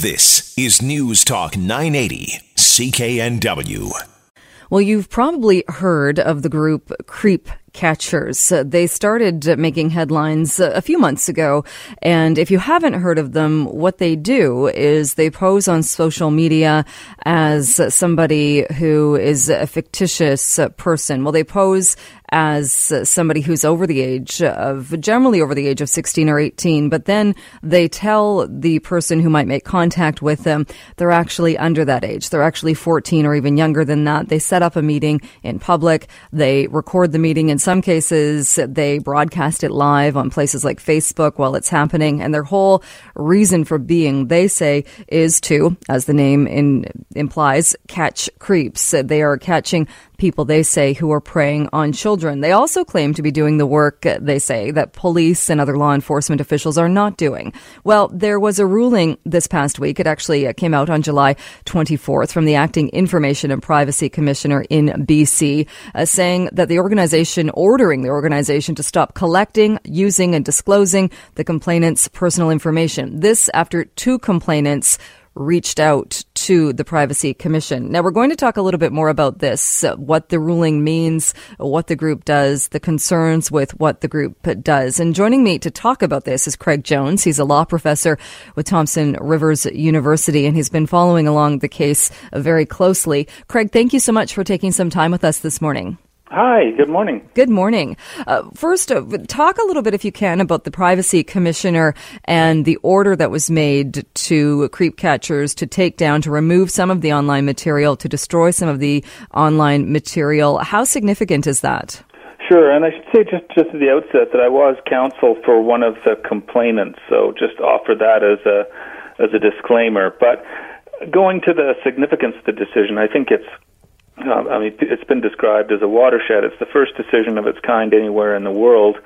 This is News Talk 980, CKNW. Well, you've probably heard of the group Creep catchers. Uh, they started making headlines uh, a few months ago. And if you haven't heard of them, what they do is they pose on social media as somebody who is a fictitious person. Well, they pose as somebody who's over the age of generally over the age of 16 or 18, but then they tell the person who might make contact with them they're actually under that age. They're actually 14 or even younger than that. They set up a meeting in public. They record the meeting. In some cases, they broadcast it live on places like Facebook while it's happening. And their whole reason for being, they say, is to, as the name in, implies, catch creeps. They are catching people, they say, who are preying on children. They also claim to be doing the work, they say, that police and other law enforcement officials are not doing. Well, there was a ruling this past week. It actually uh, came out on July 24th from the acting information and privacy commissioner in BC, uh, saying that the organization, ordering the organization to stop collecting, using, and disclosing the complainant's personal information. This after two complainants reached out to the Privacy Commission. Now, we're going to talk a little bit more about this uh, what the ruling means, what the group does, the concerns with what the group does. And joining me to talk about this is Craig Jones. He's a law professor with Thompson Rivers University, and he's been following along the case very closely. Craig, thank you so much for taking some time with us this morning. Hi, good morning. Good morning. Uh, first, uh, talk a little bit, if you can, about the privacy commissioner and the order that was made to creep catchers to take down, to remove some of the online material, to destroy some of the online material. How significant is that? Sure, and I should say just, just at the outset that I was counsel for one of the complainants, so just offer that as a as a disclaimer. But going to the significance of the decision, I think it's I mean, it's been described as a watershed. It's the first decision of its kind anywhere in the world,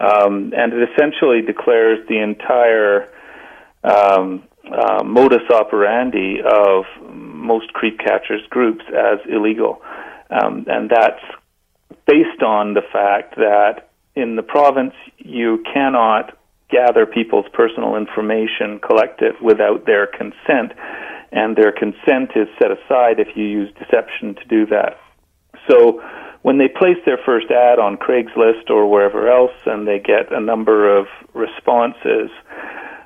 um, and it essentially declares the entire um, uh, modus operandi of most creep catchers groups as illegal, um, and that's based on the fact that in the province you cannot gather people's personal information, collect it without their consent and their consent is set aside if you use deception to do that. So when they place their first ad on Craigslist or wherever else and they get a number of responses,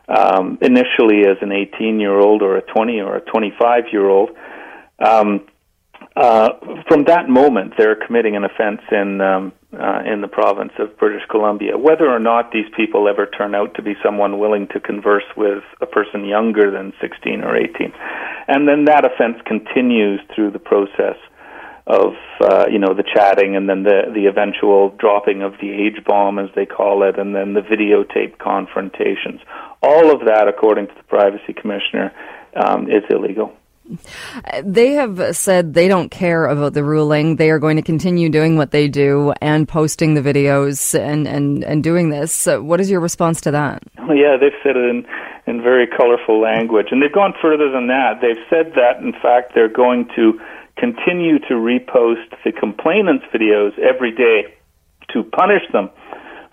um, initially as an 18 year old or a 20 or a 25 year old, um, uh, from that moment, they're committing an offense in um, uh, in the province of British Columbia. Whether or not these people ever turn out to be someone willing to converse with a person younger than 16 or 18, and then that offense continues through the process of uh, you know the chatting and then the the eventual dropping of the age bomb as they call it, and then the videotape confrontations. All of that, according to the privacy commissioner, um, is illegal. They have said they don't care about the ruling. They are going to continue doing what they do and posting the videos and, and, and doing this. So what is your response to that? Well, yeah, they've said it in, in very colorful language. And they've gone further than that. They've said that, in fact, they're going to continue to repost the complainants' videos every day to punish them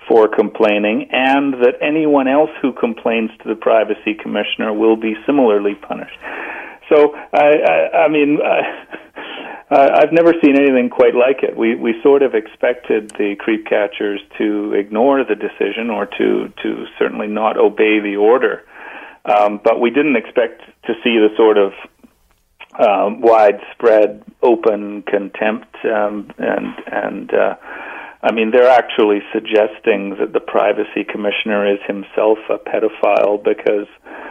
for complaining, and that anyone else who complains to the privacy commissioner will be similarly punished. So I, I, I mean, I, I've never seen anything quite like it. We we sort of expected the creep catchers to ignore the decision or to to certainly not obey the order, um, but we didn't expect to see the sort of um, widespread open contempt um, and and. Uh, I mean, they're actually suggesting that the privacy commissioner is himself a pedophile because uh,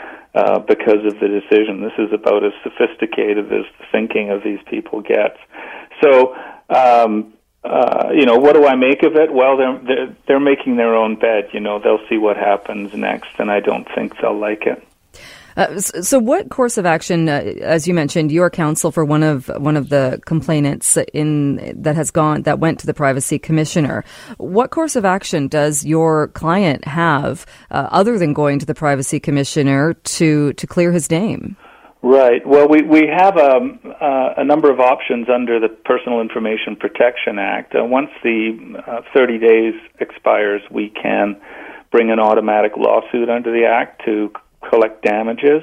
because of the decision. This is about as sophisticated as the thinking of these people gets. So, um, uh, you know, what do I make of it? Well, they're, they're they're making their own bed. You know, they'll see what happens next, and I don't think they'll like it. Uh, so, what course of action, uh, as you mentioned, your counsel for one of one of the complainants in that has gone that went to the privacy commissioner. What course of action does your client have, uh, other than going to the privacy commissioner to to clear his name? Right. Well, we we have a um, uh, a number of options under the Personal Information Protection Act. Uh, once the uh, 30 days expires, we can bring an automatic lawsuit under the act to collect damages.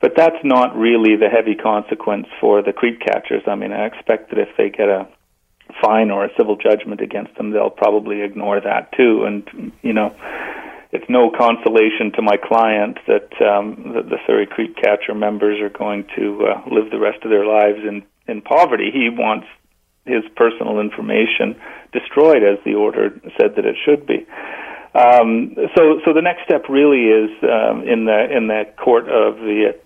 But that's not really the heavy consequence for the creep catchers. I mean, I expect that if they get a fine or a civil judgment against them, they'll probably ignore that too. And you know, it's no consolation to my client that um, that the Surrey Creep Catcher members are going to uh, live the rest of their lives in in poverty. He wants his personal information destroyed, as the order said that it should be. Um, so, so the next step really is um, in the in the court of the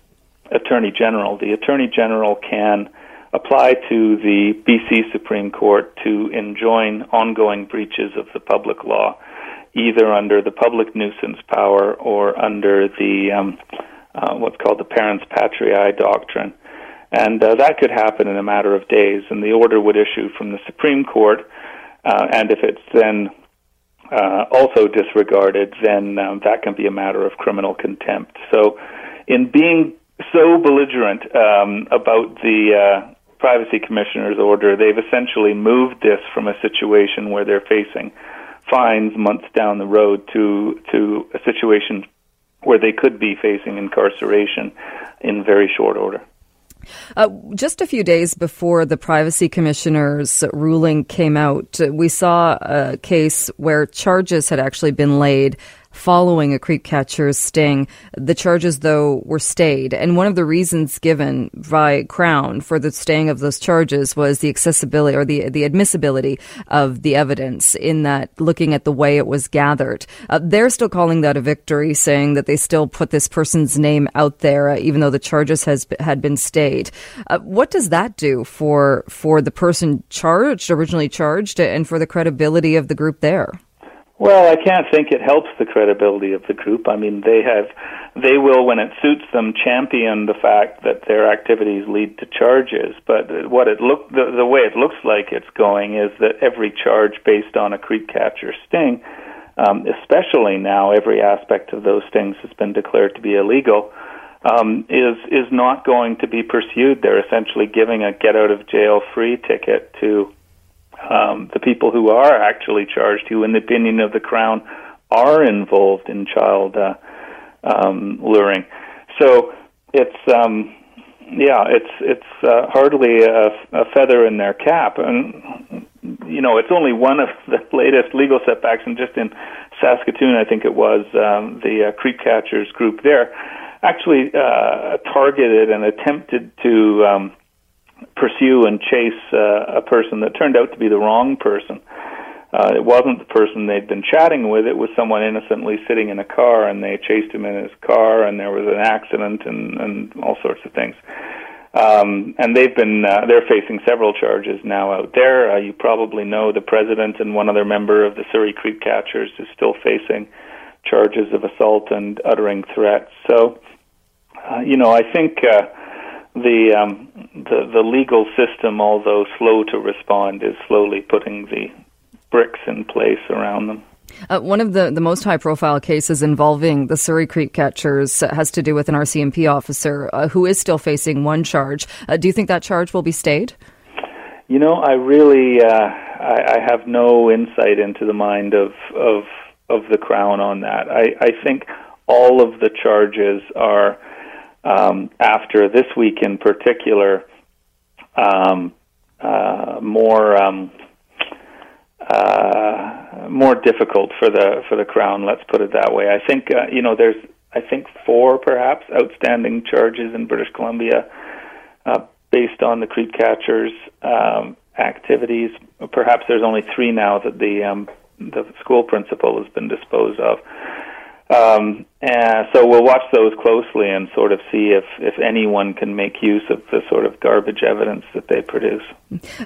Attorney General. The Attorney General can apply to the BC Supreme Court to enjoin ongoing breaches of the public law, either under the public nuisance power or under the um, uh, what's called the parens patriae doctrine. And uh, that could happen in a matter of days, and the order would issue from the Supreme Court. Uh, and if it's then uh, also disregarded, then um, that can be a matter of criminal contempt. So, in being so belligerent um, about the uh, privacy commissioner's order, they've essentially moved this from a situation where they're facing fines months down the road to to a situation where they could be facing incarceration in very short order. Uh, just a few days before the Privacy Commissioner's ruling came out, we saw a case where charges had actually been laid following a creep catcher's sting. The charges, though, were stayed. And one of the reasons given by Crown for the staying of those charges was the accessibility or the, the admissibility of the evidence in that looking at the way it was gathered. Uh, they're still calling that a victory, saying that they still put this person's name out there, uh, even though the charges has had been stayed. Uh, what does that do for, for the person charged, originally charged, and for the credibility of the group there? Well, I can't think it helps the credibility of the group. I mean, they have, they will, when it suits them, champion the fact that their activities lead to charges. But what it look, the, the way it looks like it's going is that every charge based on a creep catcher sting, um, especially now, every aspect of those stings has been declared to be illegal. Um, is is not going to be pursued. They're essentially giving a get out of jail free ticket to um, the people who are actually charged, who, in the opinion of the Crown, are involved in child uh, um, luring. So it's um, yeah, it's it's uh, hardly a, a feather in their cap, and you know it's only one of the latest legal setbacks. And just in Saskatoon, I think it was um, the uh, creep catchers group there actually uh, targeted and attempted to um, pursue and chase uh, a person that turned out to be the wrong person. Uh, it wasn't the person they'd been chatting with. It was someone innocently sitting in a car, and they chased him in his car, and there was an accident, and and all sorts of things. Um, and they've been uh, they're facing several charges now out there. Uh, you probably know the president and one other member of the Surrey Creep Catchers is still facing charges of assault and uttering threats. So, uh, you know, I think. Uh, the um, the the legal system, although slow to respond, is slowly putting the bricks in place around them. Uh, one of the, the most high profile cases involving the Surrey Creep catchers has to do with an RCMP officer uh, who is still facing one charge. Uh, do you think that charge will be stayed? You know, I really uh, I, I, have no insight into the mind of of of the Crown on that. I, I think all of the charges are um, after this week in particular, um, uh, more um, uh, more difficult for the for the crown. Let's put it that way. I think uh, you know there's I think four perhaps outstanding charges in British Columbia uh, based on the creep catchers um, activities. Perhaps there's only three now that the um, the school principal has been disposed of. Um, and so we'll watch those closely and sort of see if, if anyone can make use of the sort of garbage evidence that they produce.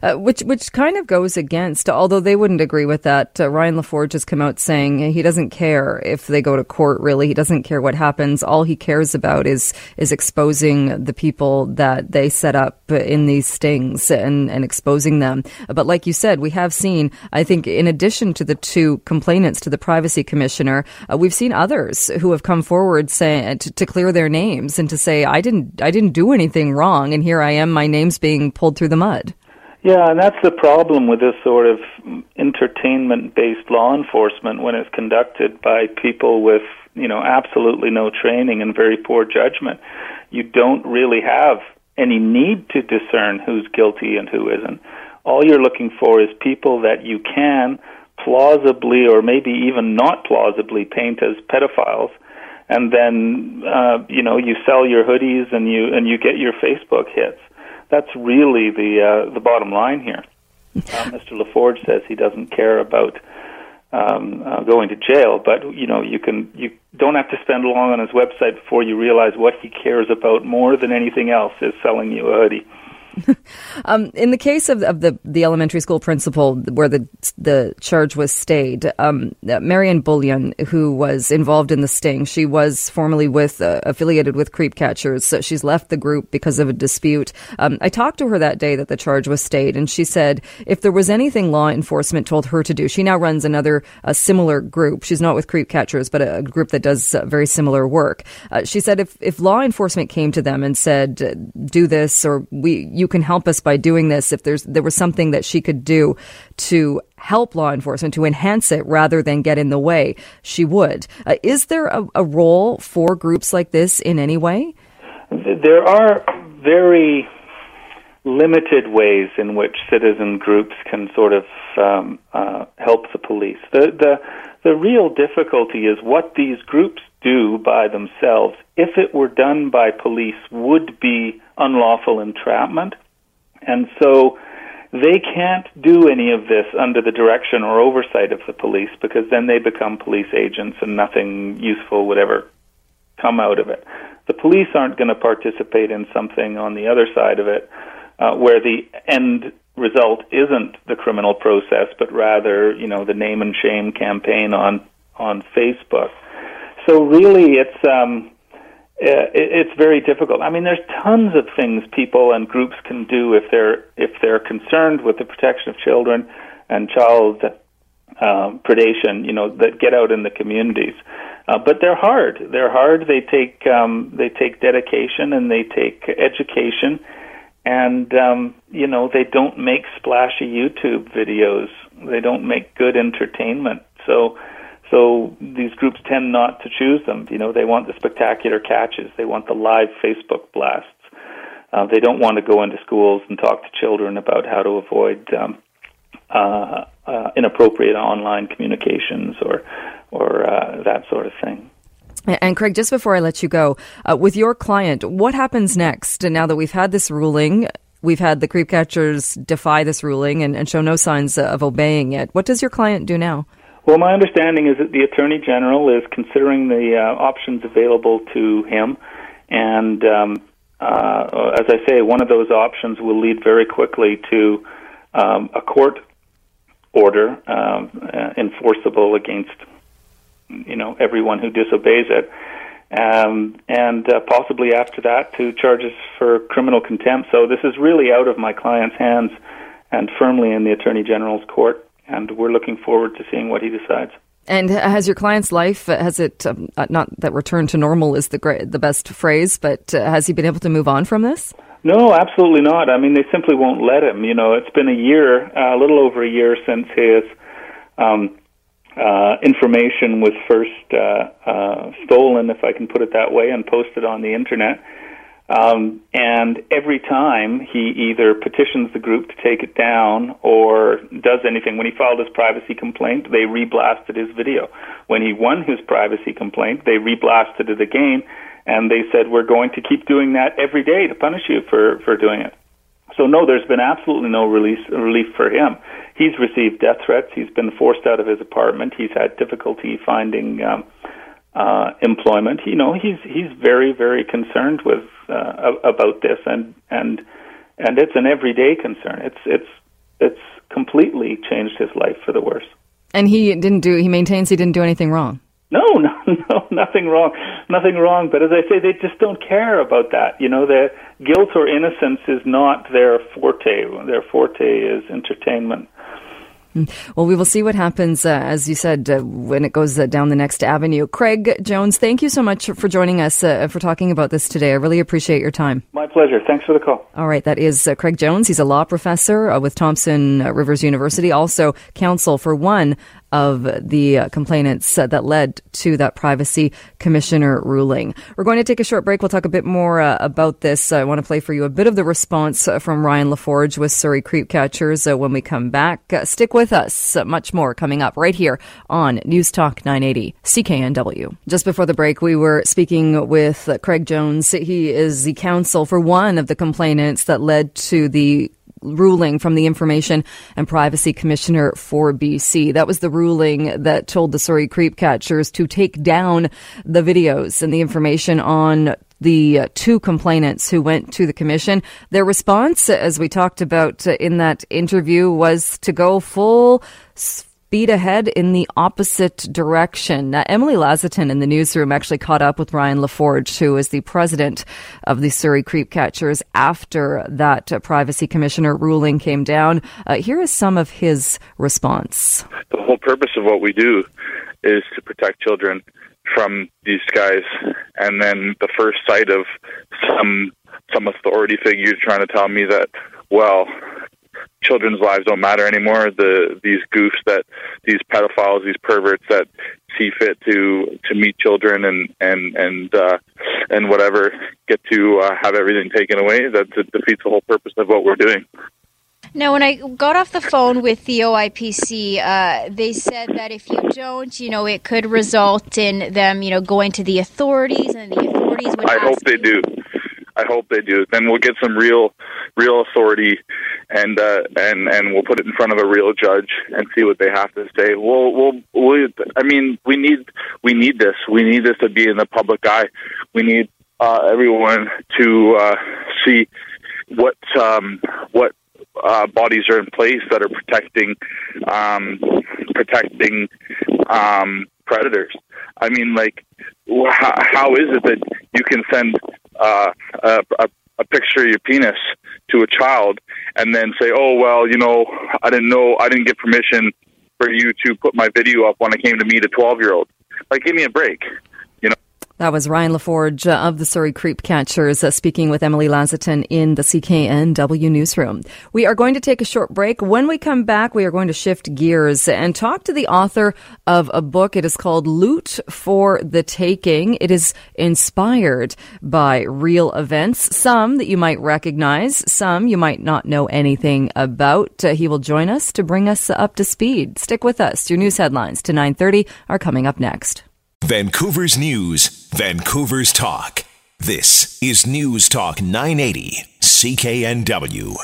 Uh, which which kind of goes against, although they wouldn't agree with that. Uh, Ryan LaForge has come out saying he doesn't care if they go to court. Really, he doesn't care what happens. All he cares about is is exposing the people that they set up in these stings and and exposing them. But like you said, we have seen. I think in addition to the two complainants to the privacy commissioner, uh, we've seen others who have come forward saying to, to clear their names and to say I didn't I didn't do anything wrong, and here I am, my name's being pulled through the mud. Yeah, and that's the problem with this sort of entertainment based law enforcement when it's conducted by people with, you know, absolutely no training and very poor judgment. you don't really have any need to discern who's guilty and who isn't. All you're looking for is people that you can plausibly or maybe even not plausibly paint as pedophiles and then uh, you know you sell your hoodies and you and you get your Facebook hits. That's really the uh, the bottom line here. Uh, Mr. LaForge says he doesn't care about um, uh, going to jail, but you know you can you don't have to spend long on his website before you realize what he cares about more than anything else is selling you a hoodie. um, in the case of, of the, the elementary school principal where the the charge was stayed, um, Marion Bullion, who was involved in the sting, she was formerly with uh, affiliated with Creep Catchers. So she's left the group because of a dispute. Um, I talked to her that day that the charge was stayed, and she said if there was anything law enforcement told her to do, she now runs another a similar group. She's not with Creep Catchers, but a, group that does uh, very similar work. Uh, she said if if law enforcement came to them and said do this or we you can help us by doing this if there's there was something that she could do to help law enforcement to enhance it rather than get in the way she would uh, is there a, a role for groups like this in any way there are very limited ways in which citizen groups can sort of um, uh, help the police. The, the the real difficulty is what these groups do by themselves. If it were done by police, would be unlawful entrapment. And so they can't do any of this under the direction or oversight of the police because then they become police agents and nothing useful would ever come out of it. The police aren't going to participate in something on the other side of it uh, where the end result isn't the criminal process, but rather, you know, the name and shame campaign on on Facebook. So really, it's um, uh, it's very difficult. I mean, there's tons of things people and groups can do if they're if they're concerned with the protection of children and child um, predation. You know, that get out in the communities, uh, but they're hard. They're hard. They take um, they take dedication and they take education, and um, you know they don't make splashy YouTube videos. They don't make good entertainment. So so these groups tend not to choose them. You know, they want the spectacular catches. They want the live Facebook blasts. Uh, they don't want to go into schools and talk to children about how to avoid um, uh, uh, inappropriate online communications or or uh, that sort of thing. And Craig, just before I let you go, uh, with your client, what happens next? And now that we've had this ruling, we've had the creep catchers defy this ruling and, and show no signs of obeying it. What does your client do now? Well, my understanding is that the Attorney General is considering the uh, options available to him, and um, uh, as I say, one of those options will lead very quickly to um, a court order um, uh, enforceable against you know everyone who disobeys it, um, and uh, possibly after that to charges for criminal contempt. So this is really out of my client's hands and firmly in the Attorney General's court and we're looking forward to seeing what he decides. And has your client's life has it um, uh, not that return to normal is the great, the best phrase, but uh, has he been able to move on from this? No, absolutely not. I mean, they simply won't let him. You know, it's been a year, uh, a little over a year since his um, uh, information was first uh, uh, stolen, if I can put it that way, and posted on the internet. Um, and every time he either petitions the group to take it down or does anything, when he filed his privacy complaint, they reblasted his video. When he won his privacy complaint, they reblasted it again, and they said, We're going to keep doing that every day to punish you for, for doing it. So, no, there's been absolutely no release, relief for him. He's received death threats. He's been forced out of his apartment. He's had difficulty finding. Um, uh, employment. You know, he's he's very very concerned with uh, about this, and and and it's an everyday concern. It's it's it's completely changed his life for the worse. And he didn't do. He maintains he didn't do anything wrong. No, no, no, nothing wrong, nothing wrong. But as I say, they just don't care about that. You know, the guilt or innocence is not their forte. Their forte is entertainment. Well, we will see what happens, uh, as you said, uh, when it goes uh, down the next avenue. Craig Jones, thank you so much for joining us, uh, for talking about this today. I really appreciate your time. My pleasure. Thanks for the call. All right. That is uh, Craig Jones. He's a law professor uh, with Thompson Rivers University, also counsel for one of the uh, complainants uh, that led to that privacy commissioner ruling. We're going to take a short break. We'll talk a bit more uh, about this. I want to play for you a bit of the response uh, from Ryan LaForge with Surrey Creep Catchers uh, when we come back. Uh, stick with us. much more coming up right here on News Talk 980 CKNW. Just before the break, we were speaking with Craig Jones. He is the counsel for one of the complainants that led to the ruling from the Information and Privacy Commissioner for BC. That was the ruling that told the Surrey creep catchers to take down the videos and the information on the two complainants who went to the commission. Their response, as we talked about in that interview, was to go full speed ahead in the opposite direction. Now, Emily Lazatin in the newsroom actually caught up with Ryan LaForge, who is the president of the Surrey Creep Catchers after that uh, privacy commissioner ruling came down. Uh, here is some of his response. The whole purpose of what we do is to protect children from these guys, and then the first sight of some some authority figure trying to tell me that, well, children's lives don't matter anymore. The these goofs that these pedophiles, these perverts that see fit to to meet children and and and uh, and whatever get to uh, have everything taken away. That defeats the whole purpose of what we're doing. Now, when I got off the phone with the OIPC, uh, they said that if you don't, you know, it could result in them, you know, going to the authorities, and the authorities would. I hope they do. I hope they do. Then we'll get some real, real authority, and uh, and and we'll put it in front of a real judge and see what they have to say. We'll, we'll, we I mean, we need, we need this. We need this to be in the public eye. We need uh, everyone to uh, see what um, what uh, bodies are in place that are protecting um, protecting um, predators. I mean, like, how, how is it that you can send uh, a, a picture of your penis to a child and then say, "Oh well, you know, I didn't know, I didn't get permission for you to put my video up when I came to meet a 12 year old." Like, give me a break. That was Ryan LaForge of the Surrey Creep Catchers uh, speaking with Emily Lazatin in the CKNW newsroom. We are going to take a short break. When we come back, we are going to shift gears and talk to the author of a book. It is called Loot for the Taking. It is inspired by real events, some that you might recognize, some you might not know anything about. Uh, he will join us to bring us up to speed. Stick with us. Your news headlines to 9:30 are coming up next. Vancouver's News, Vancouver's Talk. This is News Talk 980, CKNW.